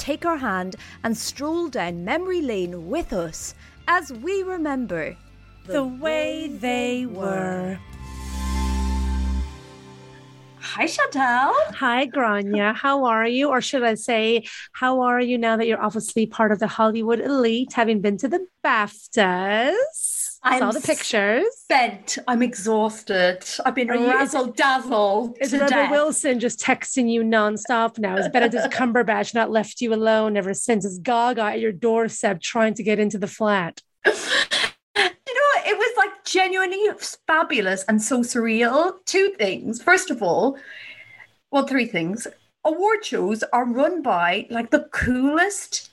take our hand and stroll down memory lane with us as we remember the way they were. Hi, Chantal. Hi, Gráinne. How are you? Or should I say, how are you now that you're obviously part of the Hollywood elite, having been to the BAFTAs? I saw the pictures. Spent. I'm exhausted. I've been razzle dazzled. Is Rebel death. Wilson just texting you nonstop now? Is Benedict Cumberbatch not left you alone ever since? Is Gaga at your doorstep trying to get into the flat? You know, it was like genuinely fabulous and so surreal. Two things. First of all, well, three things. Award shows are run by like the coolest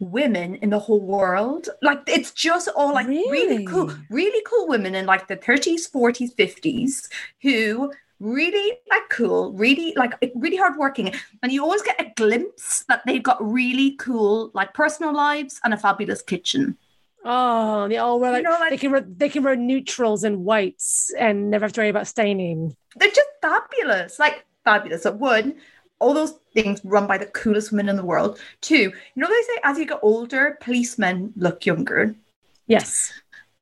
women in the whole world. Like it's just all like really, really cool, really cool women in like the 30s, 40s, 50s who really like cool, really like really hardworking, and you always get a glimpse that they've got really cool like personal lives and a fabulous kitchen. Oh, they all wear like, you know, like, they can wear they can wear neutrals and whites and never have to worry about staining. They're just fabulous, like fabulous. So one, all those things run by the coolest women in the world. Two, you know they say as you get older, policemen look younger. Yes.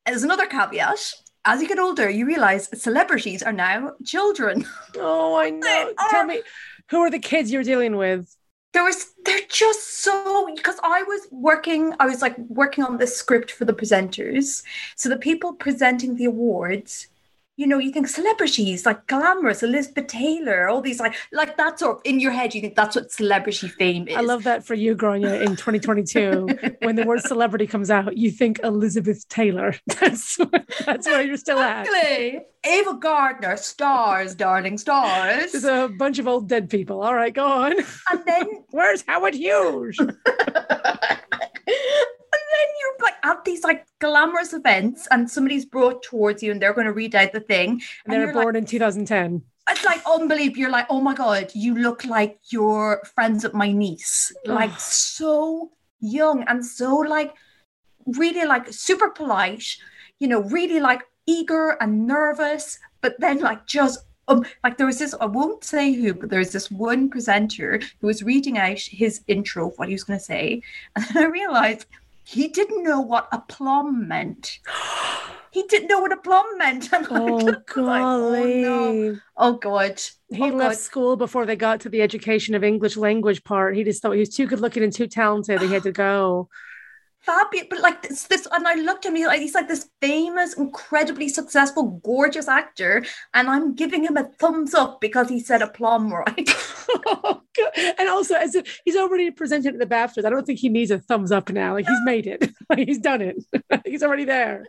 There's another caveat. As you get older, you realize celebrities are now children. Oh, I know. Tell me, who are the kids you're dealing with? there was they're just so because I was working, I was like working on this script for the presenters. So the people presenting the awards you know, you think celebrities like glamorous, Elizabeth Taylor, all these like like that sort of in your head, you think that's what celebrity fame is. I love that for you, Gráinne, in 2022. when the word celebrity comes out, you think Elizabeth Taylor. That's that's where you're still exactly. at. Ava Gardner, stars, darling, stars. There's a bunch of old dead people. All right, go on. And then where's Howard Hughes? Like at these like glamorous events and somebody's brought towards you and they're going to read out the thing. And, and they were born like, in 2010. It's like unbelievable. You're like, oh my God, you look like you're friends with my niece. Like so young and so like really like super polite. you know, really like eager and nervous, but then like just um, like there was this, I won't say who, but there was this one presenter who was reading out his intro of what he was going to say. And then I realized he didn't know what aplomb meant. He didn't know what aplomb meant. I'm Oh, like, oh, golly. oh, no. oh God. He oh, left God. school before they got to the education of English language part. He just thought he was too good looking and too talented. He had to go. Fabulous, but like this, this, and I looked at him. He's like, this famous, incredibly successful, gorgeous actor, and I'm giving him a thumbs up because he said a plum right. Oh, and also, as if he's already presented at the BAFTAs, I don't think he needs a thumbs up now. Like he's made it. Like he's done it. he's already there.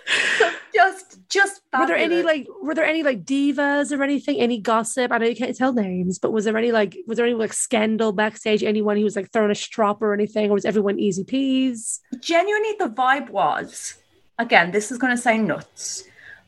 just, just. Were there any like were there any like divas or anything? Any gossip? I know you can't tell names, but was there any like was there any like scandal backstage? Anyone who was like throwing a strop or anything, or was everyone easy peas? genuinely the vibe was again this is going to sound nuts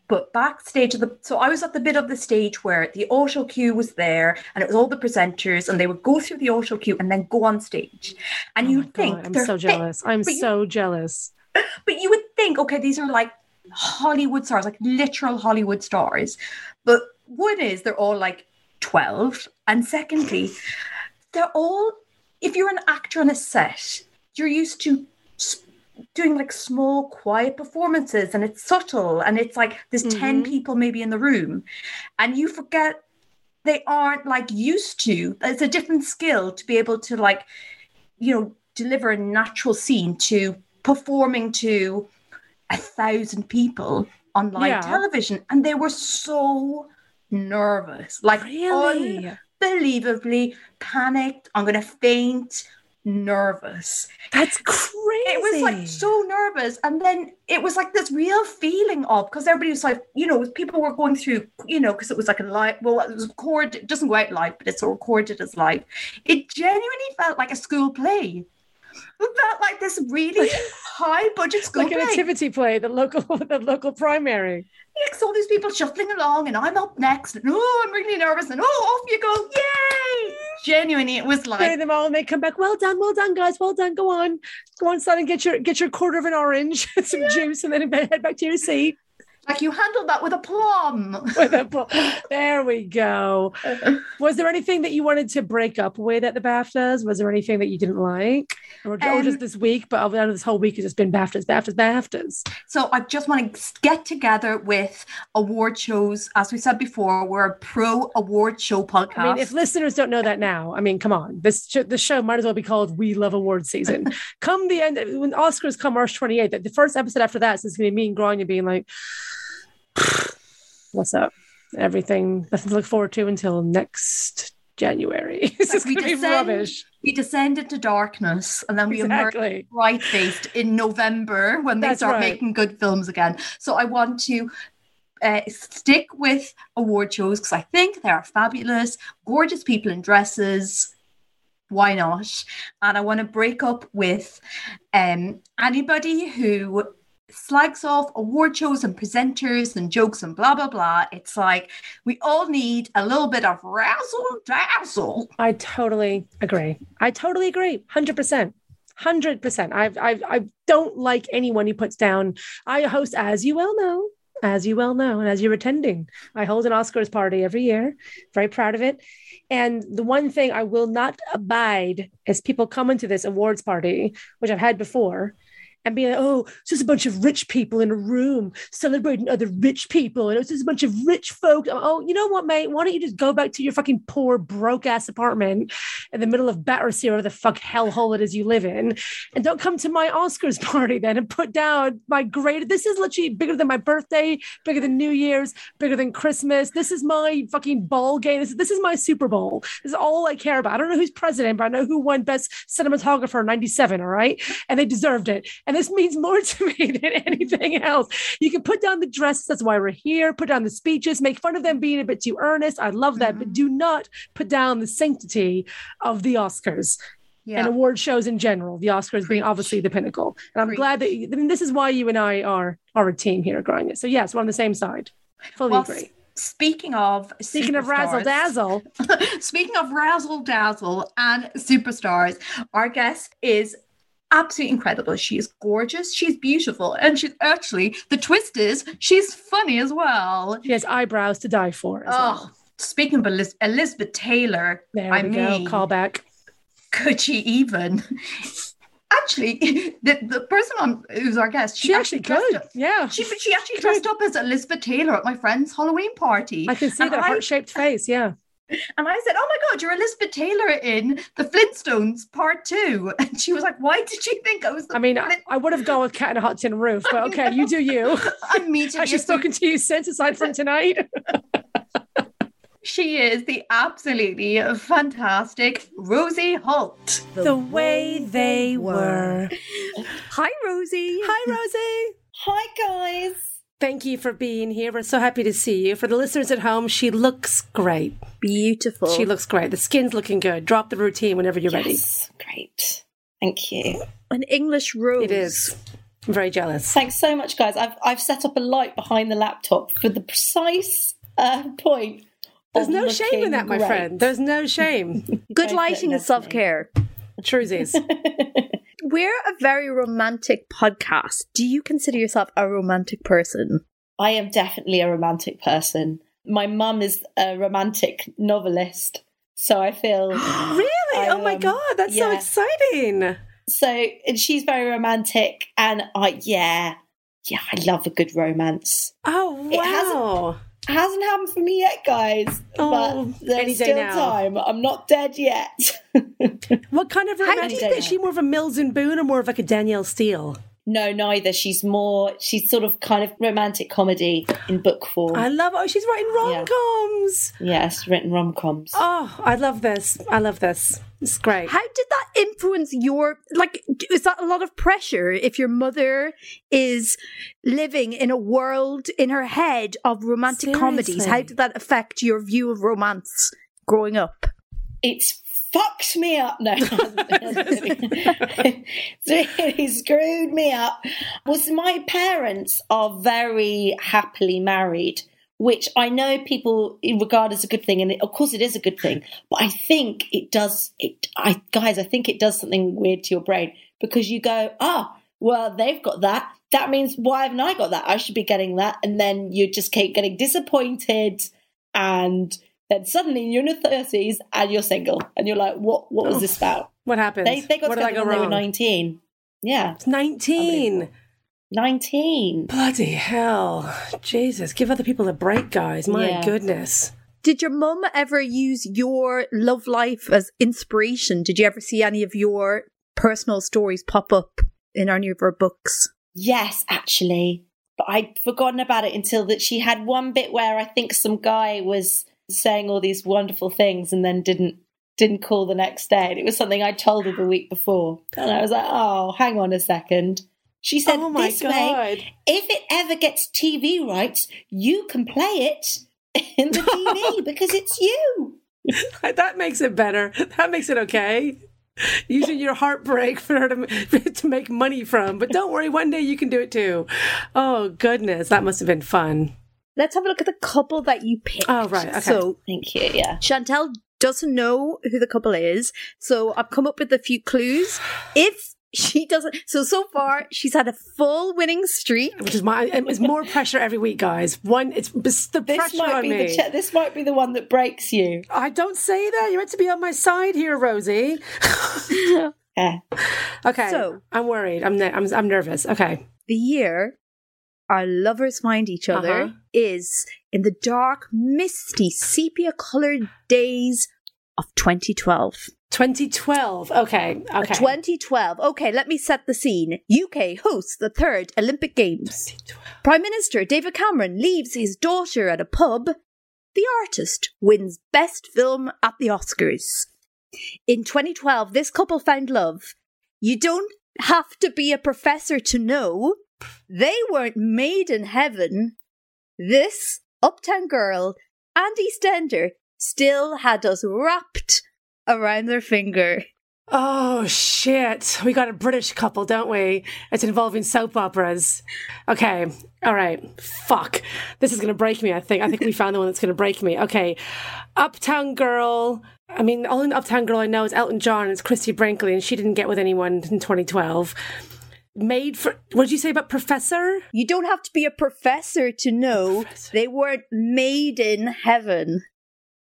but backstage of the so i was at the bit of the stage where the auto cue was there and it was all the presenters and they would go through the auto cue and then go on stage and Oh you my God, think I'm so fit, jealous. I'm but you- so jealous. but you would think okay these are like hollywood stars like literal hollywood stars but one is they're all like 12 and secondly they're all if you're an actor on a set you're used to doing like small quiet performances and it's subtle and it's like there's 10 Mhm. people maybe in the room and you forget they aren't like used to it's a different skill to be able to like you know deliver a natural scene to performing to a thousand people on live Yeah. television and they were so nervous like Really? unbelievably panicked i'm gonna faint nervous That's crazy. it was like so nervous and then it was like this real feeling of because everybody was like you know people were going through you know because it was like a live well it was recorded it doesn't go out live but it's recorded as live it genuinely felt like a school play it felt like this really high budget school like a play nativity play, the local the local primary. Like, all these people shuffling along and I'm up next and oh I'm really nervous and oh off you go yay genuinely it was like Play them all and they come back. Well done, well done, guys. Well done. Go on. Go on, son, and get your get your quarter of an orange, some juice, and then head back to your seat. Like you handled that with aplomb With there we go. Was there anything that you wanted to break up with at the BAFTAs? Was there anything that you didn't like? Or, or just Um, this week? But I know this whole week has just been BAFTAs, BAFTAs, BAFTAs. So I just want to get together with award shows. As we said before, we're a pro award show podcast. I mean, if listeners don't know that now, I mean, come on. This sh- this show might as well be called "We Love Award Season." come the end when Oscars come March 28th, the first episode after that is going to be me and Gráinne being like, "What's up? Everything. Nothing to look forward to until next January." this is we going to be rubbish. we descend into darkness and then we emerge Exactly. bright faced in November when they That's start right. making good films again. So I want to uh, stick with award shows because I think they are fabulous, gorgeous people in dresses. Why not? And I want to break up with um, anybody who slags off award shows and presenters and jokes and blah blah blah. It's like we all need a little bit of razzle dazzle. I totally agree. I totally agree. Hundred percent. Hundred percent. I've, I don't like anyone who puts down. I host, as you well know, as you well know, and as you're attending, I hold an Oscars party every year. Very proud of it. And the one thing I will not abide is people coming to this awards party, which I've had before, and being like, oh, it's just a bunch of rich people in a room celebrating other rich people. And it's just a bunch of rich folk. Oh, you know what, mate? Why don't you just go back to your fucking poor, broke ass apartment in the middle of Battersea or the fuck hellhole it is you live in? And don't come to my Oscars party then and put down my great. This is literally bigger than my birthday, bigger than New Year's, bigger than Christmas. This is my fucking ball game. This, this is my Super Bowl. This is all I care about. I don't know who's president, but I know who won Best Cinematographer in 97, all right? And they deserved it. And this means more to me than anything else. You can put down the dresses, that's why we're here, put down the speeches, make fun of them being a bit too earnest. I love that, but mm-hmm. do not put down the sanctity of the Oscars and award shows in general, the Oscars being obviously the pinnacle. And I'm Preach. glad that I mean, this is why you and I are are a team here at Grindr. So yes, we're on the same side. Fully Well, agree. Speaking of Speaking of razzle dazzle, Speaking of razzle dazzle and superstars, our guest is absolutely incredible. She is gorgeous. She's beautiful. And she's actually, the twist is, she's funny as well. She has eyebrows to die for. As Oh, well. speaking of Eliz- Elizabeth Taylor, There I we mean, go. Call back. could she even? Actually, the, the person on who's our guest, she, She actually dressed could. up- Yeah. She, she actually dressed up as Elizabeth Taylor at my friend's Halloween party. I can see And that heart shaped face. Yeah. And I said, Oh my God, you're Elizabeth Taylor in the Flintstones part two. And she was like, Why did you think I was the I mean, I, Flint- I would have gone with Cat in a Hot Tin Roof, but okay, you do you. I'm meeting Has she you. spoken to you since, aside from tonight? She is the absolutely fantastic Rosie Holt. The way they were. Hi, Rosie. Hi, Rosie. Hi, guys. Thank you for being here. We're so happy to see you. For the listeners at home, she looks great. Beautiful. She looks great. The skin's looking good. Drop the routine whenever you're ready. Great. Thank you. an English rose. It is. I'm very jealous. Thanks so much, guys. I've I've set up a light behind the laptop for the precise uh, point. There's no shame in that, my great. friend. There's no shame. Good lighting look is self care. Truesies. We're a very romantic podcast. Do you consider yourself a romantic person? I am definitely a romantic person. My mum is a romantic novelist, so I feel really? I, oh my um, God, that's so exciting. so. And she's very romantic, and I yeah, yeah, I love a good romance. Oh, wow. Hasn't happened for me yet, guys. Oh, but there's still now. time. I'm not dead yet. What kind of romantic is she? More of a Mills and Boon or more of like a Danielle Steel? No, neither. She's more. She's sort of kind of romantic comedy in book form. I love Oh, she's writing rom coms. yes, written rom coms. Oh, I love this. I love this. It's great. How did that influence your like? Is that a lot of pressure if your mother is living in a world in her head of romantic comedies? How did that affect your view of romance growing up? It's fucked me up. No, really screwed me up. Was my parents are very happily married, which I know people regard as a good thing, and of course it is a good thing. But I think it does. It, I guys, I think it does something weird to your brain because you go, ah, well, they've got that. That means why haven't I got that? I should be getting that, and then you just keep getting disappointed and then suddenly you're in your thirties and you're single, and you're like, "What? What was this about?" What happened? They they got what did I together go when they were wrong? nineteen. Yeah, It's 19. nineteen. Bloody hell. Jesus. Give other people a break, guys. My Yeah. goodness. Did your mum ever use your love life as inspiration? Did you ever see any of your personal stories pop up in any of her books? Yes, actually, but I'd forgotten about it until that she had one bit where I think some guy was saying all these wonderful things and then didn't didn't call the next day. And it was something I told her the week before, and I was like, "Oh, hang on a second. She said, oh my "This way, God. if it ever gets TV rights, you can play it in the TV because it's you. That makes it better. That makes it okay. Using your heartbreak for her to, to make money from. But don't worry, one day you can do it too. Oh, goodness. That must have been fun. Let's have a look at the couple that you picked. Oh, right, okay. So Thank you. Yeah. Chantal doesn't know who the couple is, so I've come up with a few clues. If she doesn't, so so far she's had a full winning streak. Which is my, um, it's more pressure every week, guys. One, it's, it's the This pressure might on be me. the ch- this might be the one that breaks you. I don't say that. You're meant to be on my side here, Rosie. Yeah. Okay. So- I'm worried. I'm, ne- I'm, I'm nervous. Okay. The year our lovers find each other Uh-huh. is in the dark, misty, sepia-colored days of 2012. 2012. Okay. Okay. 2012. Okay, let me set the scene. UK hosts the third Olympic Games. Prime Minister David Cameron leaves his daughter at a pub. The artist wins Best Film at the Oscars. In 2012, this couple found love. You don't have to be a professor to know they weren't made in heaven. This Uptown Girl and EastEnder still had us wrapped around their finger. Oh shit. We got a British couple, don't we? It's involving soap operas. Okay. All right. Fuck. This is going to break me, I think. I think we found the one that's going to break me. Okay. Uptown Girl. I mean, the only Uptown Girl I know is Elton John and it's Christie Brinkley, and she didn't get with anyone in 2012. Made for. What did you say about Professor? You don't have to be a professor to know they weren't made in heaven.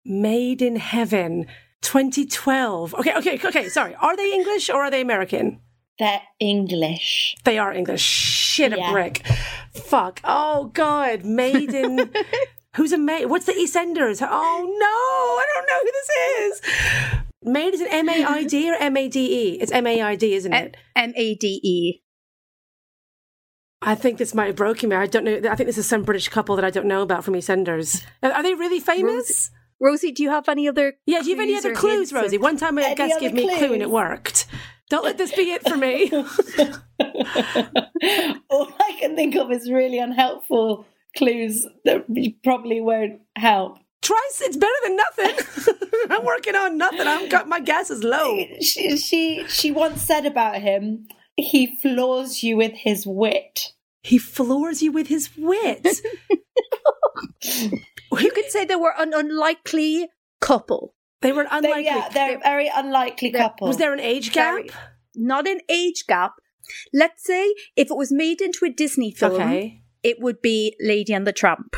Made in Heaven. 2012. Okay, okay, okay. Sorry. Are they English or are they American? They're English. They are English. Shit a Yeah. brick. Fuck. Oh god. Made in Who's a maid? What's the EastEnders? Oh no, I don't know who this is. Maid is it M A I D or M A D E? It's M A I D, isn't it? M A D E. I think this might have broken me. I don't know. I think this is some British couple that I don't know about from EastEnders. Are are they really famous? Rosie, do you have any other? Yeah, do you have any other clues. Rosie? One time a Any guest gave me a clue and it worked. Don't let this be it for me. All I can think of is really unhelpful clues that probably won't help. Try it's better than nothing. I'm working on nothing. I've got my gas is low. She, she she once said about him, he floors you with his wit. He floors you with his wit. You could say they were an unlikely couple. They were They, unlikely. yeah, they're a very unlikely couple. was there an age gap? Very- Not an age gap. Let's say if it was made into a Disney film, Okay. it would be Lady and the Tramp.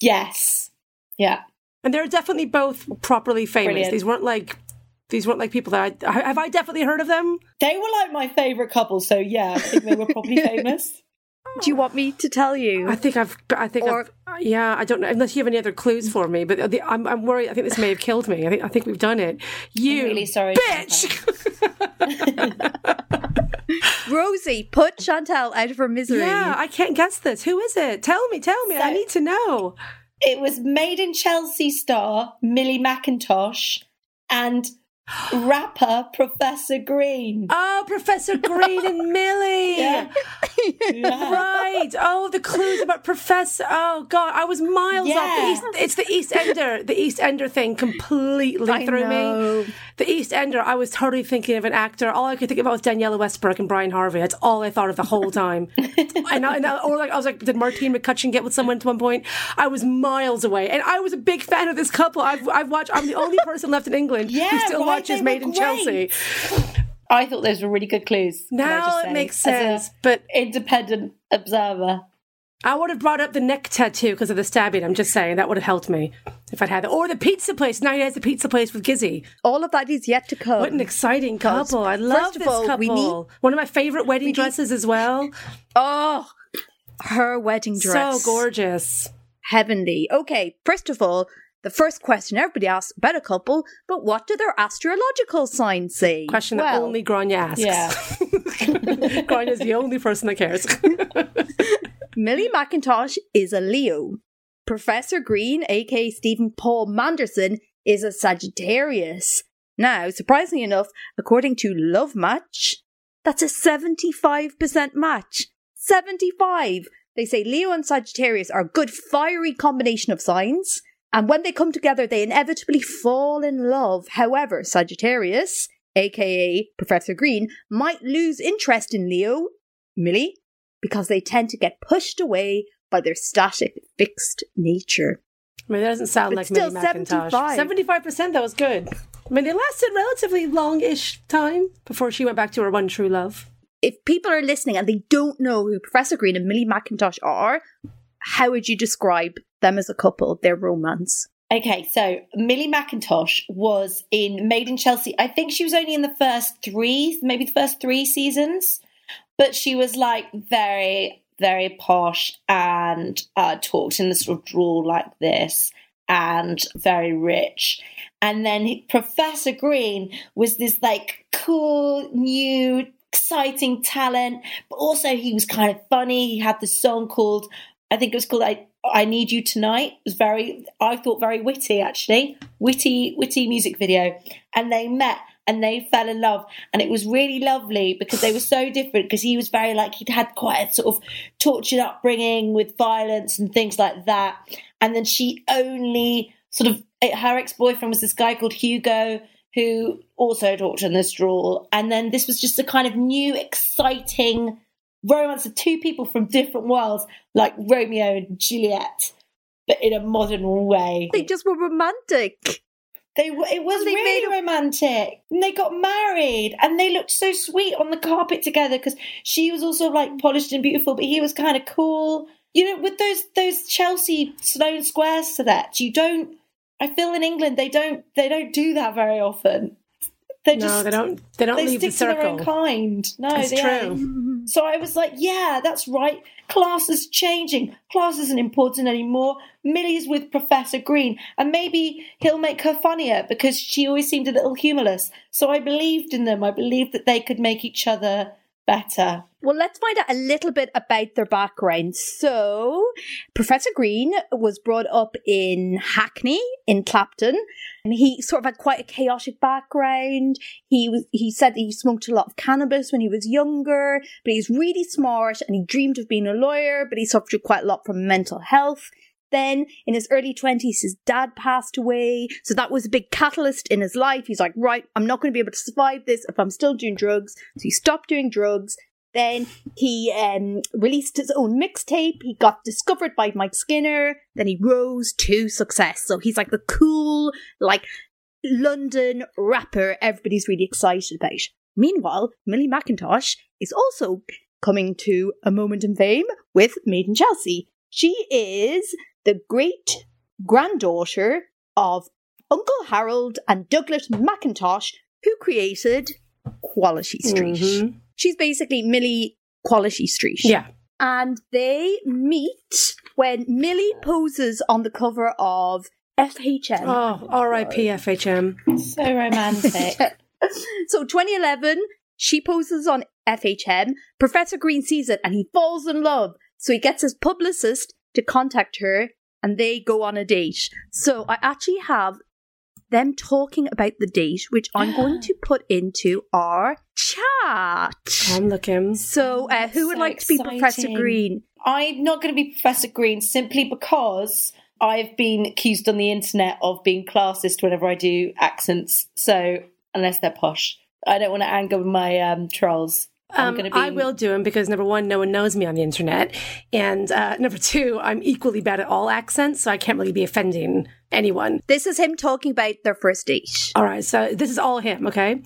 Yes. Yeah. And they're definitely both properly famous. Brilliant. These weren't like these weren't like people that I have I definitely heard of them. They were like my favourite couple, so yeah, I think they were probably famous. Do you want me to tell you? I think I've I think Or- I've, yeah, I don't know unless you have any other clues for me, but the, I'm I'm worried I think this may have killed me. I think I think we've done it. You really sorry, bitch. Rosie, put Chantal out of her misery. yeah, I can't guess this. Who is it? Tell me, tell me. I need to know. It was made in Chelsea star Millie Mackintosh and rapper Professor Green. Oh, Professor Green and Millie. Yeah. Yeah. Right. Oh, the clues about Professor. Oh God, I was miles off. The East, it's the East Ender. The East Ender thing completely I threw know. me. The East Ender. I was totally thinking of an actor. All I could think about was Daniella Westbrook and Brian Harvey. That's all I thought of the whole time. and, I, and I, or like I was like, did Martine McCutcheon get with someone at one point? I was miles away, and I was a big fan of this couple. I've I've watched. I'm the only person left in England who Yeah, still right, watches they Made in Chelsea. I thought those were really good clues. Now it makes sense, but independent observer. I would have brought up the neck tattoo because of the stabbing. I'm just saying that would have helped me if I'd had that. Or the pizza place. Now he has the pizza place with Gizzy. All of that is yet to come. What an exciting couple! I love this all, couple. we need- One of my favorite wedding dresses as well. oh, her wedding dress. So gorgeous. Heavenly. Okay, first of all, the first question everybody asks about a couple, but what do their astrological signs say? Question Well, that only Gráinne asks. Yeah. Gráinne's the only person that cares. Millie Mackintosh is a Leo. Professor Green, aka Stephen Paul Manderson, is a Sagittarius. Now, surprisingly enough, according to Love Match, that's a 75% match. 75! They say Leo and Sagittarius are a good fiery combination of signs, and when they come together, they inevitably fall in love. However, Sagittarius, aka Professor Green, might lose interest in Leo, Millie, because they tend to get pushed away by their static, fixed nature. I mean, that doesn't sound But like still, Millie Mackintosh. 75. Seventy-five percent. That was good. I mean, they lasted relatively long-ish time before she went back to her one true love. If people are listening and they don't know who Professor Green and Millie Mackintosh are, how would you describe them as a couple, their romance? Okay, so Millie Mackintosh was in Made in Chelsea. I think she was only in the first three, maybe the first three seasons, but she was like very, very posh and uh, talked in a sort of drawl like this and very rich. And then Professor Green was this like cool, new, exciting talent, but also he was kind of funny. He had this song called, I think it was called I, I Need You Tonight. It was very, I thought very witty actually. Witty, witty music video. And they met and they fell in love. And it was really lovely because they were so different because he was very like, he'd had quite a sort of tortured upbringing with violence and things like that. And then she only sort of, her ex boyfriend was this guy called Hugo who also talked in this drawl. And then this was just a kind of new, exciting romance of two people from different worlds, like Romeo and Juliet, but in a modern way. They just were romantic. They were, it was they really made romantic. And they got married and they looked so sweet on the carpet together because she was also like polished and beautiful, but he was kind of cool. You know, with those those Chelsea Sloane Square that, you don't I feel in England they don't they don't do that very often. They No, just they don't. They don't they leave the stick to their own kind. No, It's they true. So I was like, yeah, that's right. Class is changing. Class isn't important anymore. Millie's with Professor Green, and maybe he'll make her funnier because she always seemed a little humorless. So I believed in them. I believed that they could make each other better. Well, let's find out a little bit about their background. So, Professor Green was brought up in Hackney in Clapton, and he sort of had quite a chaotic background. He was he said he smoked a lot of cannabis when he was younger, but he's really smart and he dreamed of being a lawyer, but he suffered quite a lot from mental health. Then in his early 20s, his dad passed away. So that was a big catalyst in his life. He's like, right, I'm not going to be able to survive this if I'm still doing drugs. So he stopped doing drugs. Then he um, released his own mixtape. He got discovered by Mike Skinner. Then he rose to success. So he's like the cool, like London rapper everybody's really excited about. Meanwhile, Millie Mackintosh is also coming to a moment in fame with Made in Chelsea. She is the great granddaughter of Uncle Harold and Douglas Mackintosh, who created Quality Street. Mhm. She's basically Millie Quality Street. Yeah. And they meet when Millie poses on the cover of FHM. Oh, R.I.P. FHM. So romantic. so 2011, she poses on FHM. Professor Green sees it and he falls in love. So he gets his publicist to contact her and they go on a date. So I actually have them talking about the date, which I'm going to put into our chat. I'm looking. So, uh, who would So like to be Professor. Green? I'm not going to be Professor Green simply because I've been accused on the internet of being classist whenever I do accents. So unless they're posh, I don't want to anger my um, trolls. I'm Um, going to be. I will do them because number one, no one knows me on the internet, and uh, number two, I'm equally bad at all accents, so I can't really be offending anyone. This is him talking about their first date. All right, so this is all him, okay?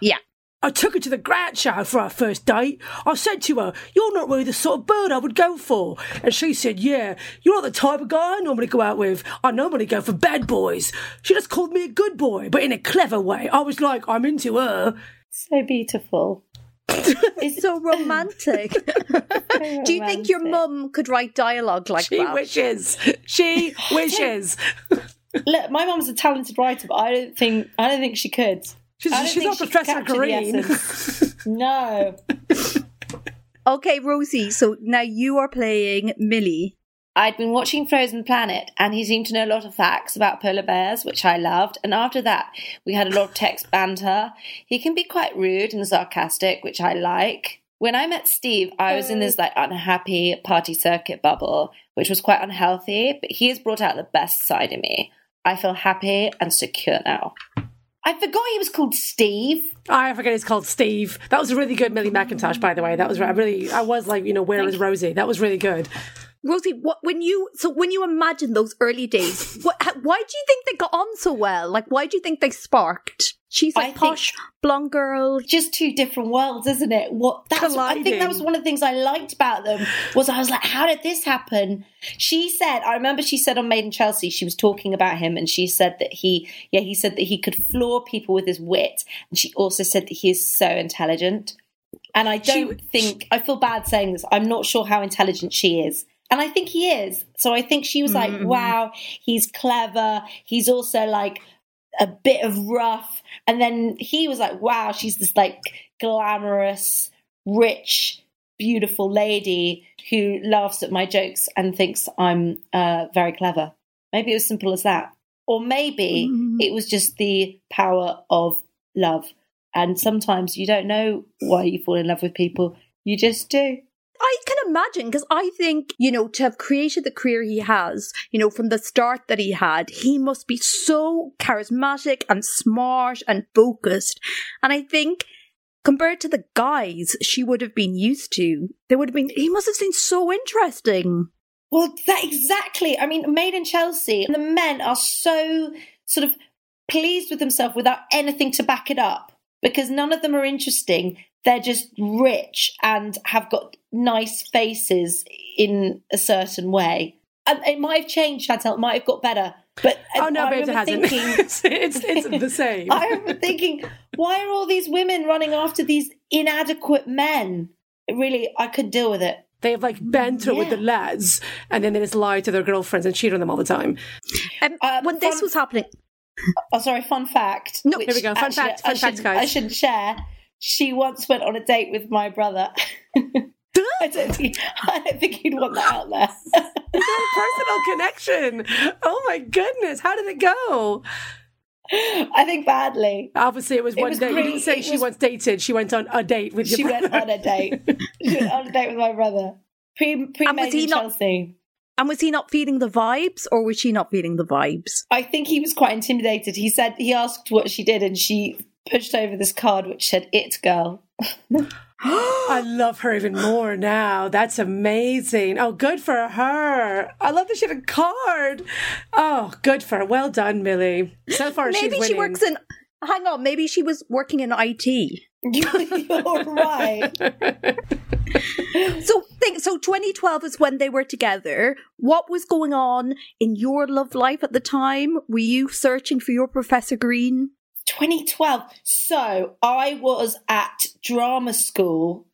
Yeah. I took her to the Grant show for our first date. I said to her, You're not really the sort of bird I would go for. And she said, Yeah, you're not the type of guy I normally go out with. I normally go for bad boys. She just called me a good boy, but in a clever way. I was like, I'm into her. so beautiful. It's so romantic. Do you think your mum could write dialogue like that? She that? wishes. She wishes. Look, my mum's a talented writer, but I don't think I don't think she could. She's, she's not Professor Green. No. Okay, Rosie, so now you are playing Millie. I'd been watching Frozen Planet and he seemed to know a lot of facts about polar bears, which I loved. And after that, we had a lot of text banter. He can be quite rude and sarcastic, which I like. When I met Steve, I was in mm. this like unhappy party circuit bubble, which was quite unhealthy, but he has brought out the best side of me. I feel happy and secure now. I forgot he was called Steve. I forget he's called Steve. That was a really good Millie Mackintosh, by the way. That was I really. I was like, you know, where is Rosie? That was really good. Rosie, what when you so when you imagine those early days, what, why do you think they got on so well? Like, why do you think they sparked? She's think- posh blonde girl. just two different worlds, isn't it? What that's I think that was one of the things I liked about them was I was like, how did this happen? She said, I remember she said on Made in Chelsea, she was talking about him and she said that he yeah, he said that he could floor people with his wit. And she also said that he is so intelligent. And I don't think I feel bad saying this. I'm not sure how intelligent she is. And I think he is. So I think she was like, wow, he's clever. He's also like a bit of rough. And then he was like, wow, she's this like glamorous, rich, beautiful lady who laughs at my jokes and thinks I'm uh, very clever. Maybe it was simple as that. Or maybe it was just the power of love. And sometimes you don't know why you fall in love with people, you just do. Imagine because I think, you know, to have created the career he has, you know, from the start that he had, he must be so charismatic and smart and focused. And I think compared to the guys she would have been used to, there would have been, he must have seemed so interesting. Well, that exactly. I mean, Made in Chelsea, the men are so sort of pleased with themselves without anything to back it up because none of them are interesting. They're just rich and have got nice faces in a certain way. And it might have changed, Chantal. It might have got better. But Oh no, I babes, it hasn't. thinking- it's, it's it's the same. I remember thinking, why are all these women running after these inadequate men? Really, I could deal with it. They have like banter with the lads, and then they just lie to their girlfriends and cheat on them all the time. Um, Uh, when this was happening, Oh, sorry, fun fact. No, which Here we go, fun fact, I fact, should- guys. I should share. She once went on a date with my brother. I don't think I don't think he'd want that out there. Personal connection. Oh my goodness, how did it go? I think badly. Obviously, it was It one was date. you didn't say It she was- once dated. She went on a date with your She went on a date. She went on a date with my brother. Pre pre And was he not- Chelsea. and was he not feeling the vibes or was she not feeling the vibes? I think he was quite intimidated. He said he asked what she did, and she pushed over this card which said "It girl." I love her even more now. That's amazing. Oh, good for her. I love that she had a card. Oh, good for her. Well done, Millie. So far, she's Maybe winning. she works in. Hang on, maybe she was working in IT. You're right. So think so 2012 is when they were together. What was going on in your love life at the time? Were you searching for your Professor Green? 2012. So I was at drama school.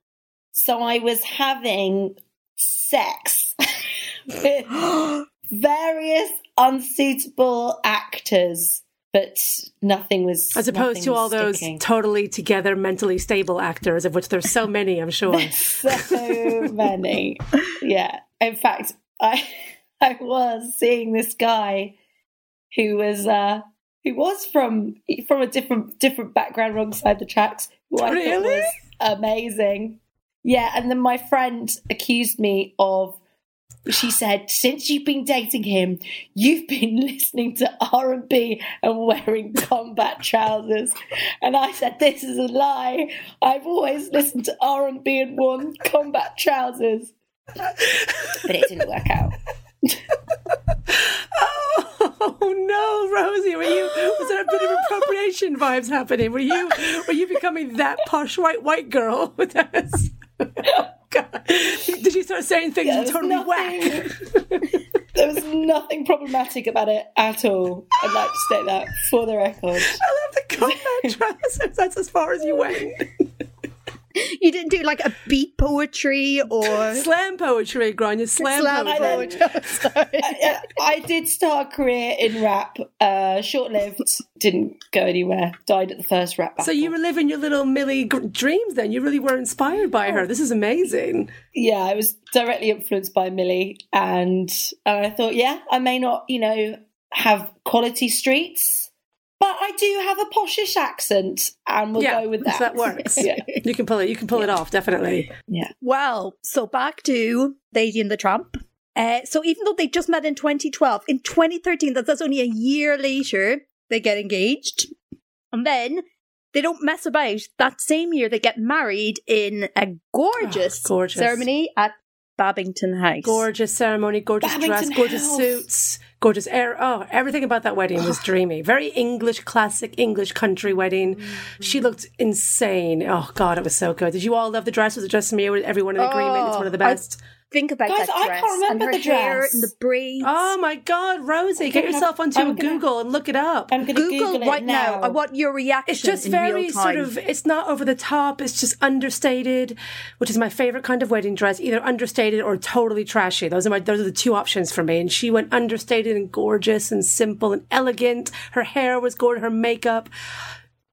So I was having sex with various unsuitable actors, but nothing was. As opposed to all was those totally together, mentally stable actors, of which there's so many, I'm sure. so many. Yeah. In fact, I I was seeing this guy who was uh who was from from a different different background wrong side the tracks who I thought Really? was amazing. Yeah, and then my friend accused me of she said, since you've been dating him, you've been listening to R and B and wearing combat trousers. And I said, This is a lie. I've always listened to R and B and worn combat trousers. But it didn't work out. Oh no, Rosie, were you was there a bit of appropriation vibes happening? Were you were you becoming that posh white white girl with us? Oh, God. Did you start saying things was totally nothing- whack? There was nothing problematic about it at all. I'd like to state that for the record. I love the combat trousers. That's as far as you went. You didn't do like a beat poetry or Slam poetry, Gráinne. Slam, slam poetry. poetry. Sorry. I, I did start a career in rap, uh, short lived, didn't go anywhere, died at the first rap battle. So you were living your little Millie gr- dreams then. You really were inspired by her. This is amazing. yeah, I was directly influenced by Millie, and and I thought, yeah, I may not, you know, have quality streets, but I do have a poshish accent, and we'll yeah, go with so that. that works. yeah, You can pull it. You can pull it off. Definitely. yeah. Well, so back to Lady and the Tramp. Uh, so even though they just met in 2012, in 2013, that's, that's only a year later, they get engaged. And then they don't mess about. That same year, they get married in a gorgeous, Oh, gorgeous. ceremony at Babington House. Gorgeous ceremony, gorgeous dress, Babington gorgeous House. suits, gorgeous air. Oh, everything about that wedding was dreamy. Very English, classic English country wedding. Mm-hmm. She looked insane. Oh God, it was so good. Did you all love the dress? Was it just me? Or was everyone in agreement? It's one of the Oh, I- best. Think about Guys, that I dress can't remember and her the hair dress. and the braids. Oh my God, Rosie, get gonna yourself onto I'm gonna- Google and look it up. I'm going to Google, Google, it right now. I want your reaction. It's just in very real sort of, it's not over the top. It's just understated, which is my favorite kind of wedding dress, either understated or totally trashy. Those are my, those are the two options for me. And she went understated and gorgeous and simple and elegant. Her hair was gorgeous, her makeup.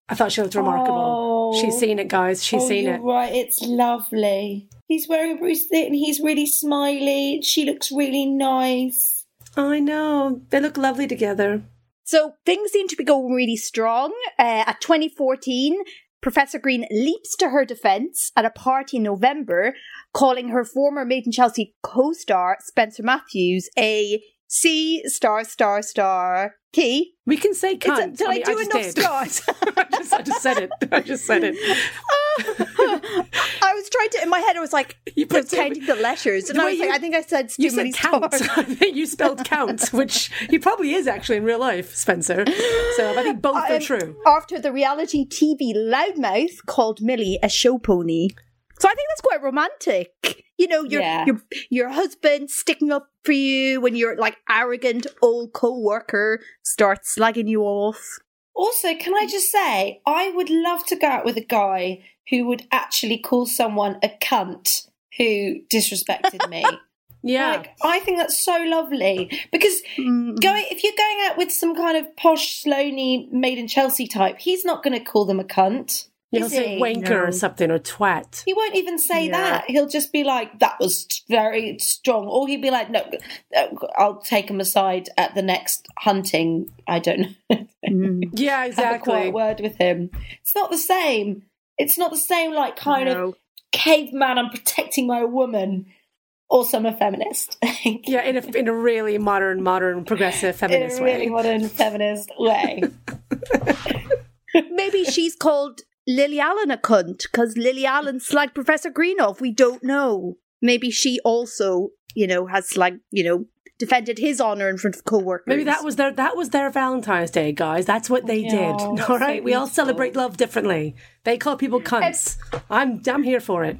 I thought she looked remarkable. Oh. She's seen it, guys. She's oh, seen you're it. Right, it's lovely. He's wearing a bracelet and he's really smiley. She looks really nice. I know. They look lovely together. So things seem to be going really strong. Uh, at 2014, Professor Green leaps to her defense at a party in November, calling her former Made in Chelsea co star, Spencer Matthews, a C star star star key. We can say It's a- did I, mean, do just enough did. stars? I, just, I just said it. I just said it. I was trying to, in my head, I was like, You I put it- the letters, and I was you- like, I think I said You said count. I think you spelled count, which he probably is actually in real life, Spencer. So I think both are true. After the reality TV loudmouth called Millie a show pony. So I think that's quite romantic. You know, your Yeah. your your husband sticking up for you when your like arrogant old co-worker starts slagging you off. Also, can I just say, I would love to go out with a guy who would actually call someone a cunt who disrespected me. Yeah. Like, I think that's so lovely because Mm. going if you're going out with some kind of posh, slowly made in Chelsea type, he's not going to call them a cunt. You'll say he? wanker No. or something or twat. He won't even say Yeah. that. He'll just be like, "That was very strong," or he'd be like, "No, uh, I'll take him aside at the next hunting." I don't know. Mm. Yeah, Have a quiet word with him. It's not the same. It's not the same. Like kind of caveman. I'm protecting my woman. Also, I'm a feminist. Yeah, in a in a really modern, modern, progressive feminist way. in a really way. modern feminist way. Maybe she's called Lily Allen a cunt because Lily Allen slagged Professor Green off. We don't know. Maybe she also, you know, has like, you know, defended his honor in front of co-workers. Maybe that was their that was their Valentine's Day, guys. That's what they oh, Yeah, did. All right, we all celebrate love differently. They call people cunts. I'm I'm here for it.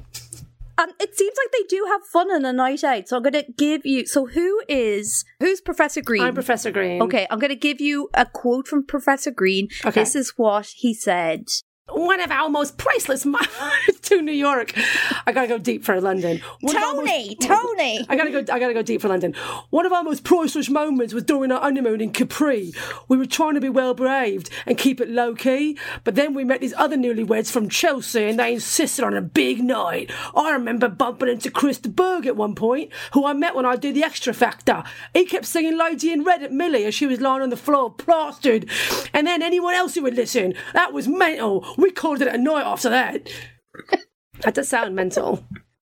And it seems like they do have fun on a night out. So I'm going to give you. So who is who's Professor Green? I'm Professor Green. Okay, I'm going to give you a quote from Professor Green. Okay. This is what he said. One of our most priceless mo- to New York. I gotta go deep for London. One our most- Tony, Tony. I gotta go. I gotta go deep for London. One of our most priceless moments was during our honeymoon in Capri. We were trying to be well behaved and keep it low key, but then we met these other newlyweds from Chelsea, and they insisted on a big night. I remember bumping into Chris de Burgh at one point, who I met when I did the Xtra Factor. He kept singing "Lady in Red" at Millie as she was lying on the floor, plastered, and then anyone else who would listen. That was mental. We called it a night after that. that does sound mental.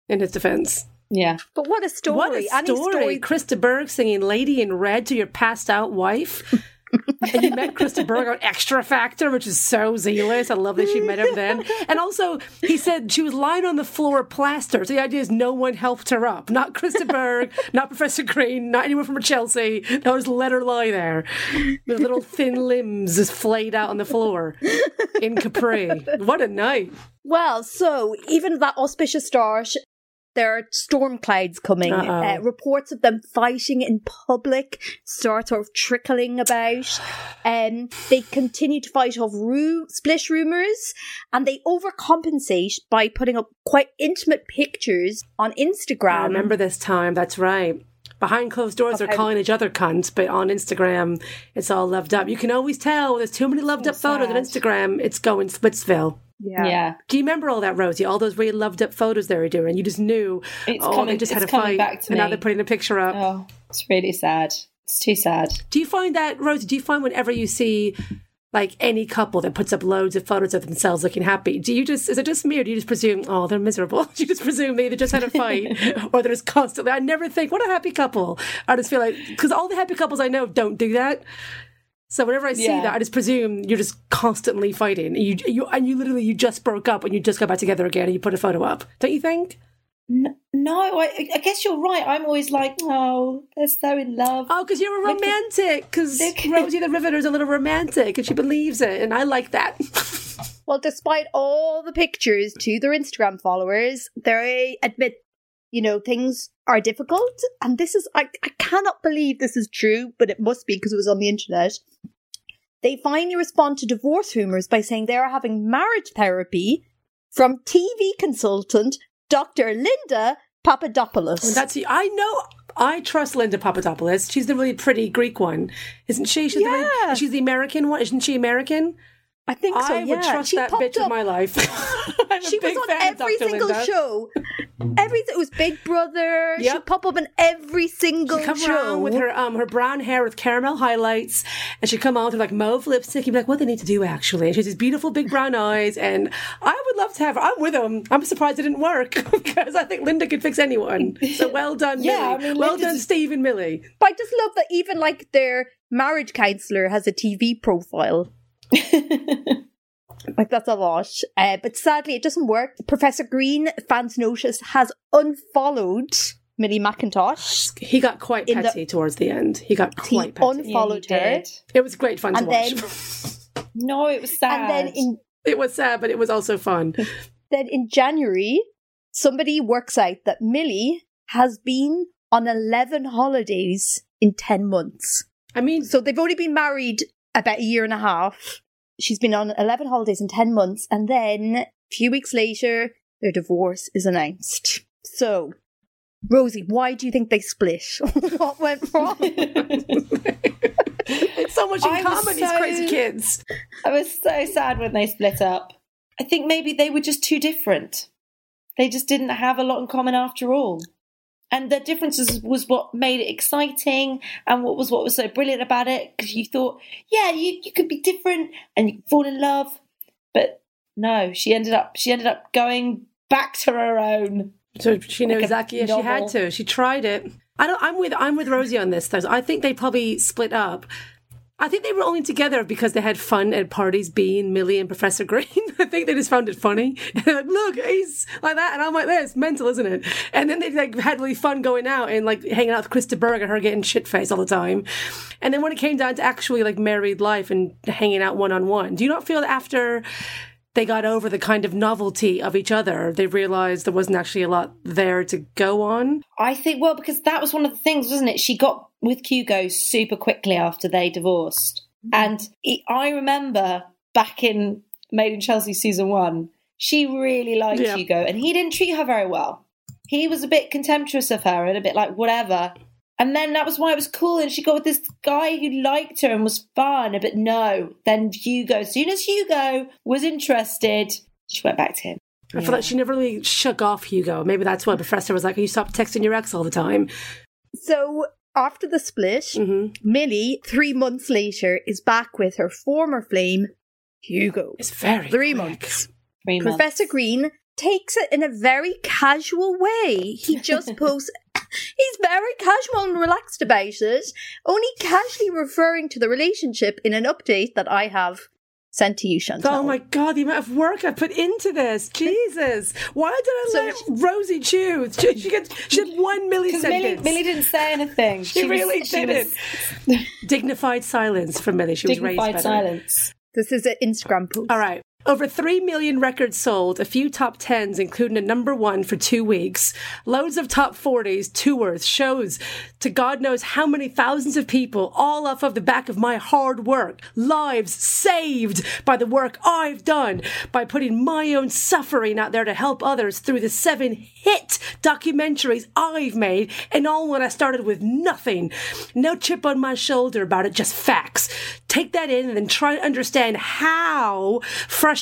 In his defence. yeah. But what a story! What a Any story. story Chris de Burgh singing Lady in Red to your passed out wife. and you met Chris de Burgh on Xtra Factor, which is so zealous. I love that she met him then. And also, he said she was lying on the floor plastered. So the idea is no one helped her up. Not Chris de Burgh, not Professor Green, not anyone from Chelsea. No, just let her lie there. With little thin limbs just flayed out on the floor in Capri. What a night. Well, so even that auspicious start, there are storm clouds coming. Uh, reports of them fighting in public start sort of trickling about. Um, they continue to fight off ru- splish rumours and they overcompensate by putting up quite intimate pictures on Instagram. I remember this time. That's right. Behind closed doors, they're calling each other cunts, but on Instagram, it's all loved up. You can always tell there's too many loved up photos on. Instagram. It's going Splitsville. Yeah. Yeah. Do you remember all that, Rosie? All those really loved up photos they were doing. You just knew. It's oh, they coming- just had a fight, back to and now they're putting a picture up. Oh, it's really sad. It's too sad. Do you find that, Rosie? Do you find whenever you see like any couple that puts up loads of photos of themselves looking happy, do you just is it just me or do you just presume oh they're miserable? Do you just presume they either just had a fight or they're just constantly? I never think what a happy couple. I just feel like because all the happy couples I know don't do that. So whenever I see Yeah. that, I just presume you're just constantly fighting. You you and you literally you just broke up and you just got back together again and you put a photo up. Don't you think? N- No, I, I guess you're right. I'm always like, oh, they're so in love. Oh, because you're a romantic. Because look at- Rosie the Riveter's a little romantic and she believes it, and I like that. Well, despite all the pictures to their Instagram followers, they admit, you know, things are difficult. And this is, I, I cannot believe this is true, but it must be because it was on the internet. They finally respond to divorce rumors by saying they are having marriage therapy from TV consultant Dr. Linda Papadopoulos. And that's I know. I trust Linda Papadopoulos. She's the really pretty Greek one, isn't she? She's the Yeah. really, she's the American one, isn't she? American. I think so. I yeah. would trust she that bitch up. with my life. She was on every Dr. single Linda. show. Everything it was Big Brother. She'd pop up in every single She'd come show. around with her um her brown hair with caramel highlights, and she'd come on with like mauve lipstick. You'd be like, "What they need to do actually?" And she has these beautiful big brown eyes, and I would love to have her. I'm with them. I'm surprised it didn't work because I think Linda could fix anyone. So well done, Yeah, Millie. I mean, well Linda's- done, Steve and Millie. But I just love that even like their marriage counselor has a TV profile. like that's a lot. Uh, but sadly, it doesn't work. Professor Green, fans notice, has unfollowed Millie Mackintosh. He got quite In the- petty towards the end. He got He quite petty. unfollowed Yeah, he her. it was great fun to And watch. then, No, it was sad. and then in it was sad, but it was also fun. then in January, somebody works out that Millie has been on eleven holidays in ten months. I mean, So they've only been married about a year and a half. She's been on 11 holidays in 10 months. And then a few weeks later, their divorce is announced. So, Rosie, why do you think they split? what went wrong? it's so much in I was common. These crazy kids. I was so sad when they split up. I think maybe they were just too different. They just didn't have a lot in common after all. And the differences was what made it exciting and what was what was so brilliant about it because you thought, yeah, you, you could be different and you could fall in love. But no, she ended up she ended up going back to her own. So she knew Like exactly. Yeah, she had to. She tried it. I don't. I'm with. I'm with Rosie on this. Though I think they probably split up. I think they were only together because they had fun at parties. Being Millie and Professor Green. I think they just found it funny. Like, look, he's like that, and I'm like this. Mental, isn't it? And then they like had really fun going out and like hanging out with Chris de Burgh and her getting shit faced all the time. And then when it came down to actually like married life and hanging out one on one, do you not feel that after? They got over the kind of novelty of each other. They realized there wasn't actually a lot there to go on. I think well because that was one of the things, wasn't it? She got with Hugo super quickly after they divorced, mm. and it, I remember back in Made in Chelsea season one, she really liked Yeah. Hugo, and he didn't treat her very well. He was a bit contemptuous of her and a bit like whatever. And then that was why it was cool. And she got with this guy who liked her and was fun. But no, then Hugo, as soon as Hugo was interested, she went back to him. I feel like she never really shook off Hugo. Maybe that's why Professor was like, "You stop texting your ex all the time." so, after the split, hmm Millie, three months later, is back with her former flame, Hugo. It's very Three quick. months. Three months. Professor Green takes it in a very casual way. He just posts. He's very casual and relaxed about it, only casually referring to the relationship in an update that I have sent to you, Chantal. Oh my god, the amount of work I put into this! Jesus, why did I So- let Rosie choose? She, she, gets, she had one Because Millie, millisecond. Millie didn't say anything. She, was- really she didn't. was Dignified silence from Millie. She was raised dignified silence. This is an Instagram post. All right. Over 3 million records sold, a few top 10s, including a number one for two weeks, loads of top 40s, tours, shows to God knows how many thousands of people, all off of the back of my hard work, lives saved by the work I've done, by putting my own suffering out there to help others through the seven hit documentaries I've made, and all when I started with nothing. No chip on my shoulder about it, just facts. Take that in and then try to understand how frustrating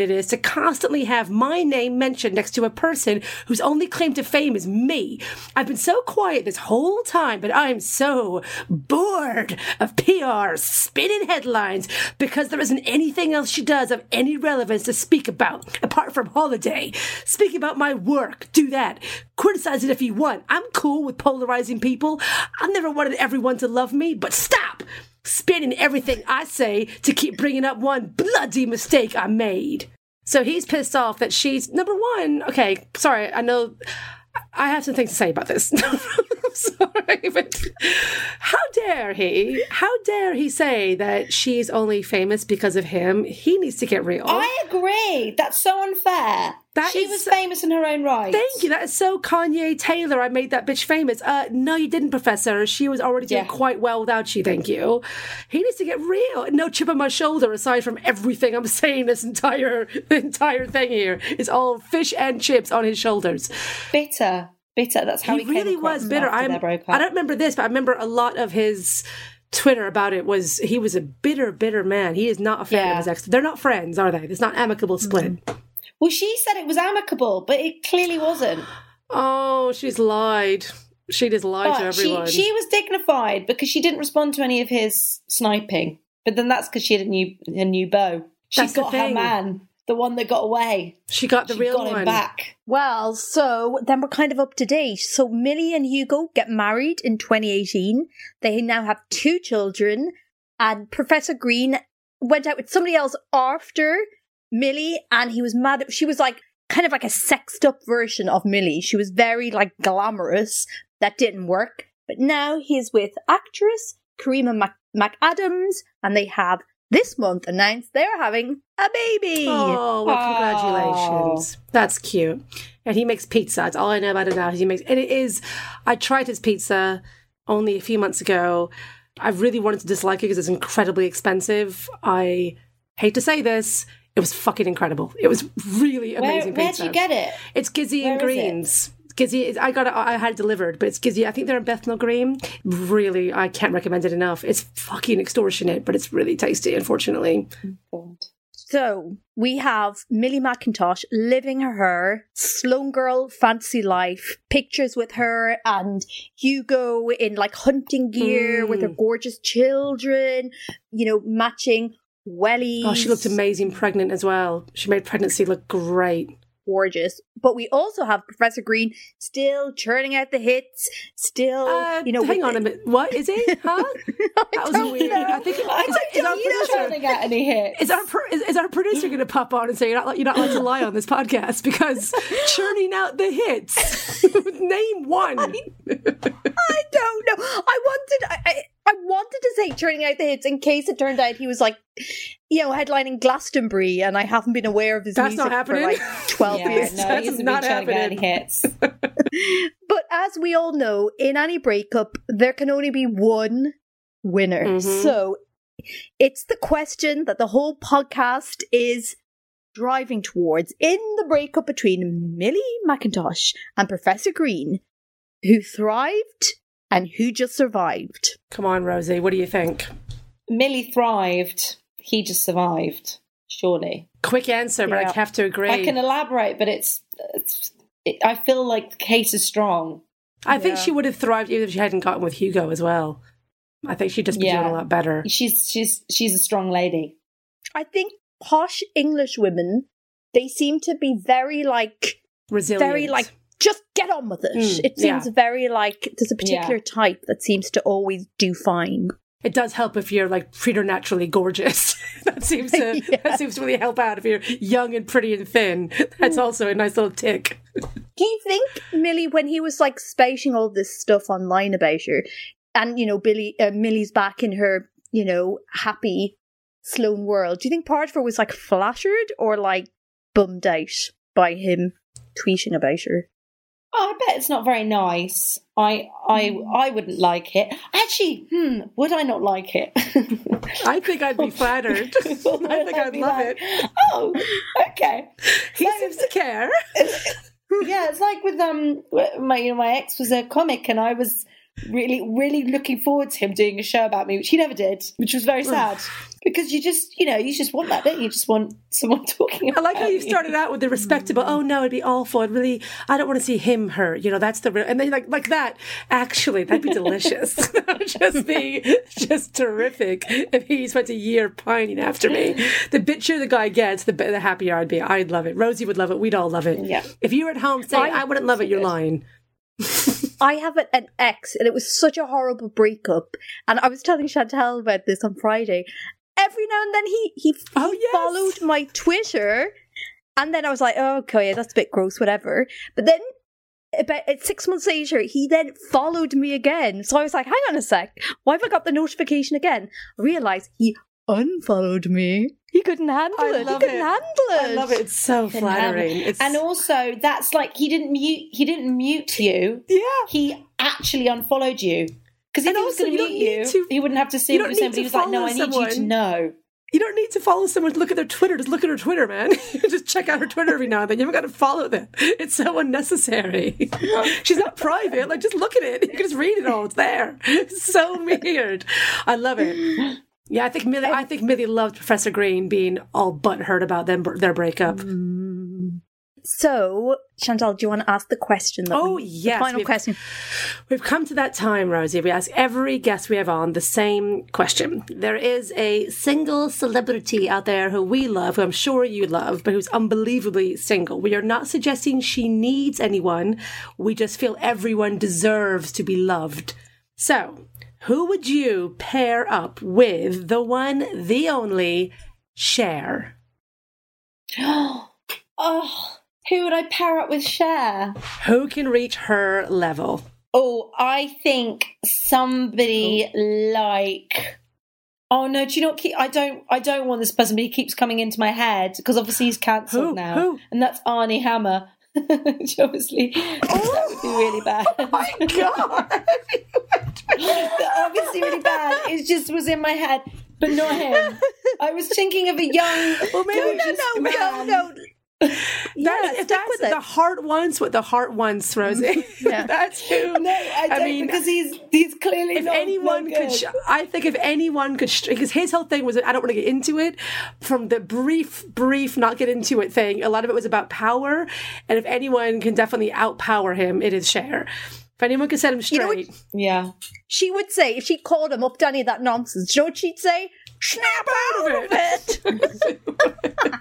it is to constantly have my name mentioned next to a person whose only claim to fame is me. I've been so quiet this whole time, but I'm so bored of PR spinning headlines because there isn't anything else she does of any relevance to speak about apart from holiday. Speak about my work, do that. Criticize it if you want. I'm cool with polarizing people. I've never wanted everyone to love me, but stop spinning everything I say to keep bringing up one bloody mistake I made. So he's pissed off that she's number one. Okay, sorry, I know I have some things to say about this. I'm sorry, but how dare he? How dare he say that she's only famous because of him? He needs to get real. I agree. That's so unfair. That she is- was famous in her own right. Thank you. That is so Kanye Taylor. I made that bitch famous. Uh, no, you didn't, Professor. She was already doing Yeah. quite well without you. Thank you. He needs to get real. No chip on my shoulder. Aside from everything I'm saying, this entire entire thing here is all fish and chips on his shoulders. Bitter. Bitter. That's how he, he really was bitter. I'm, they broke up. I don't remember this, but I remember a lot of his. Twitter about it was he was a bitter, bitter man. He is not a fan Yeah. of his ex. They're not friends, are they? It's not amicable split. Mm. Well, she said it was amicable, but it clearly wasn't. Oh, she's lied. She just lied to But she, everyone. she was dignified because she didn't respond to any of his sniping. But then that's because she had a new a new bow. She That's got her man, the one that got away. She got the she real got him one. back. Well, so then we're kind of up to date. So Millie and Hugo get married in 2018. They now have two children, and Professor Green went out with somebody else after Millie, and he was mad. She was like kind of like a sexed up version of Millie. She was very like glamorous. That didn't work. But now he's with actress Karima Mac- McAdams, and they have this month announced they're having a baby. Oh, well, congratulations. That's cute. And he makes pizza. That's all I know about it now. He makes, and it is, I tried his pizza only a few months ago. I really wanted to dislike it because it's incredibly expensive. I hate to say this. It was fucking incredible. It was really Where, amazing where'd you get it? It's Gizzy and Where is it? Greens. Gizzy, I got it. I had it delivered, but it's Gizzy. I think they're in Bethnal Green. Really, I can't recommend it enough. It's fucking extortionate, but it's really tasty. Unfortunately, God. So we have Millie Mackintosh living her Sloane Girl fantasy life, pictures with her and Hugo in like hunting gear with her Mm. gorgeous children, you know, matching wellies. oh, she looked amazing pregnant as well. She made pregnancy look great. Gorgeous. But we also have Professor Green still churning out the hits, still, Uh, you know, hang on a minute. What is it? Huh? That was weird. know. I think I is, is our producer. to get any hits. Is our is, is our producer going to pop on and say you're not you're not allowed to lie on this podcast because churning out the hits? Name one. I don't know. I wanted, I, I, I wanted to say turning out the hits in case it turned out he was like, you know, headlining Glastonbury, and I haven't been aware of his That's music not happening. for like twelve yeah, years. no, That's he hasn't not been trying to get any happening. hits. But as we all know, in any breakup, there can only be one winner. Mhm. So it's the question that the whole podcast is driving towards in the breakup between Millie Mackintosh and Professor Green, who thrived and who just survived. Come on, Rosie. What do you think? Millie thrived. He just survived. Surely. Quick answer, but Yeah. I have to agree. I can elaborate, but it's. it's it, I feel like the case is strong. I think she would have thrived even if she hadn't gotten with Hugo as well. I think she'd just be Yeah. doing a lot better. She's she's she's a strong lady. I think posh English women, they seem to be very like Resilient. very like just get on with it. Mm, it seems yeah. very like there's a particular Yeah. type that seems to always do fine. It does help if you're like preternaturally gorgeous. that seems to Yeah. that seems to really help out if you're young and pretty and thin. That's also a nice little tick. Do you think Millie, when he was like spouting all this stuff online about her, and you know Billy, uh, Millie's back in her, you know, happy Sloane world? Do you think part of her was like flattered or like bummed out by him tweeting about her? Oh, I bet it's not very nice. I I I wouldn't like it. Actually, hmm, would I not like it? I think I'd be flattered. I think I'd be love like, it. Oh, okay. He seems to care. yeah, it's like with um my you know my ex was a comic and I was really really looking forward to him doing a show about me, which he never did, which was very sad because you just you know you just want that, don't you? You just want someone talking. I About like how you started out with the respectable. Mm. Oh no, it'd be awful. I'd really, I don't want to see him hurt. You know, that's the real. And then like like that. Actually, that'd be delicious. just be just terrific if he spent a year pining after me. The bitchier the guy gets, the the happier I'd be. I'd love it. Rosie would love it. We'd all love it. Yeah. If you were at home saying I- I, wouldn't love it, you're lying. I have an, an ex, and it was such a horrible breakup. And I was telling Chantal about this on Friday. Every now and then he he, he Oh, yes. followed my Twitter, and then I was like, oh, okay, yeah, that's a bit gross, whatever. But then about uh, six months later, he then followed me again. So I was like, hang on a sec, why have I got the notification again? I realized he unfollowed me. He couldn't handle I it. He couldn't it. handle it. I love it. It's so flattering. it. It's And also, that's like he didn't mute. He didn't mute you. yeah. He actually unfollowed you. Because if And he was going to don't you, to- he wouldn't have to see what don't you were saying. But he was like, "No, I need you to know." You don't need to follow someone to look at their Twitter. Just look at her Twitter, man. just check out her Twitter every now and then. You haven't got to follow them. It's so unnecessary. She's not private. Like, just look at it. You can just read it all. It's there. It's so weird. I love it. Yeah, I think Millie. I think Millie loved Professor Green being all butthurt about them their breakup. Mm. So, Chantal, do you want to ask the question? That Oh, we, yes, The final we've- question. We've come to that time, Rosie. We ask every guest we have on the same question. There is a single celebrity out there who we love, who I'm sure you love, but who's unbelievably single. We are not suggesting she needs anyone. We just feel everyone deserves to be loved. So, who would you pair up with the one, the only Cher? Oh, who would I pair up with Cher? Who can reach her level? Oh, I think somebody like. Oh no! Do you not keep? I don't. I don't want this person, but he keeps coming into my head because obviously he's cancelled now, Who? and that's Armie Hammer. Which obviously that would be really oh bad. Oh my God! obviously really bad. It just was in my head, but not him. I was thinking of a young. Well, maybe gorgeous no, no, man. no. That, if stick that's with it. the heart wants what the heart wants, Rosie. Mm-hmm. Yeah. that's who. No, I don't mean, because he's he's clearly if not, anyone not could, sh- I think if anyone could, sh- because his whole thing was, I don't want to get into it. From the brief, brief, not get into it thing, a lot of it was about power. And if anyone can definitely outpower him, it is Cher. If anyone can set him You know what- straight, yeah. She would say, if she called him up Danny, that nonsense, do you know what she'd say? Snap out of it!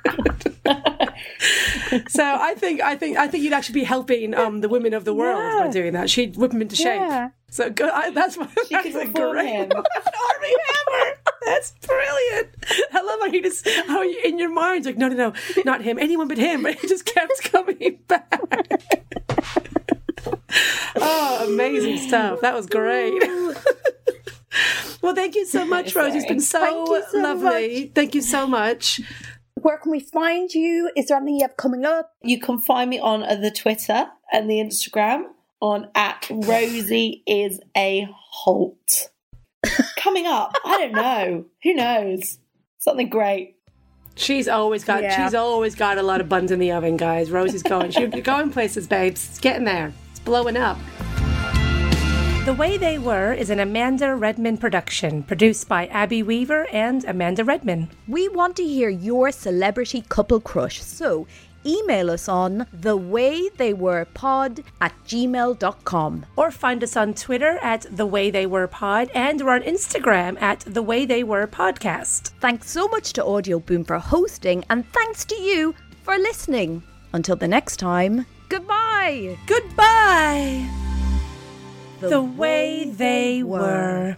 so I think, I think, I think you'd actually be helping um, the women of the world by doing that. She'd whip them into shape. Yeah. So good. I, that's what She that's could a great him. Armie Hammer. That's brilliant. I love how he just how you, in your mind like no no no not him anyone but him. But he just kept coming back. oh, amazing stuff. That was great. well, thank you so much, Rose. It's been so, Thank so lovely. Thank you so much. Where can we find you? Is there anything you have coming up? You can find me on uh, the Twitter and the Instagram on at Rosie is a Holt. Coming up, I don't know. Who knows? Something great. She's always got Yeah. she's always got a lot of buns in the oven, guys. Rosie's going. She's going places, babes. It's getting there. It's blowing up. The Way They Were is an Amanda Redman production, produced by Abby Weaver and Amanda Redman. We want to hear your celebrity couple crush, so email us on thewaytheywerepod at gmail.com. Or find us on Twitter at The Way They Were Pod, and we're on Instagram at The Way They Were Podcast. Thanks so much to Audio Boom for hosting, and thanks to you for listening. Until the next time, goodbye. Goodbye. The, way they were.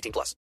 18 plus.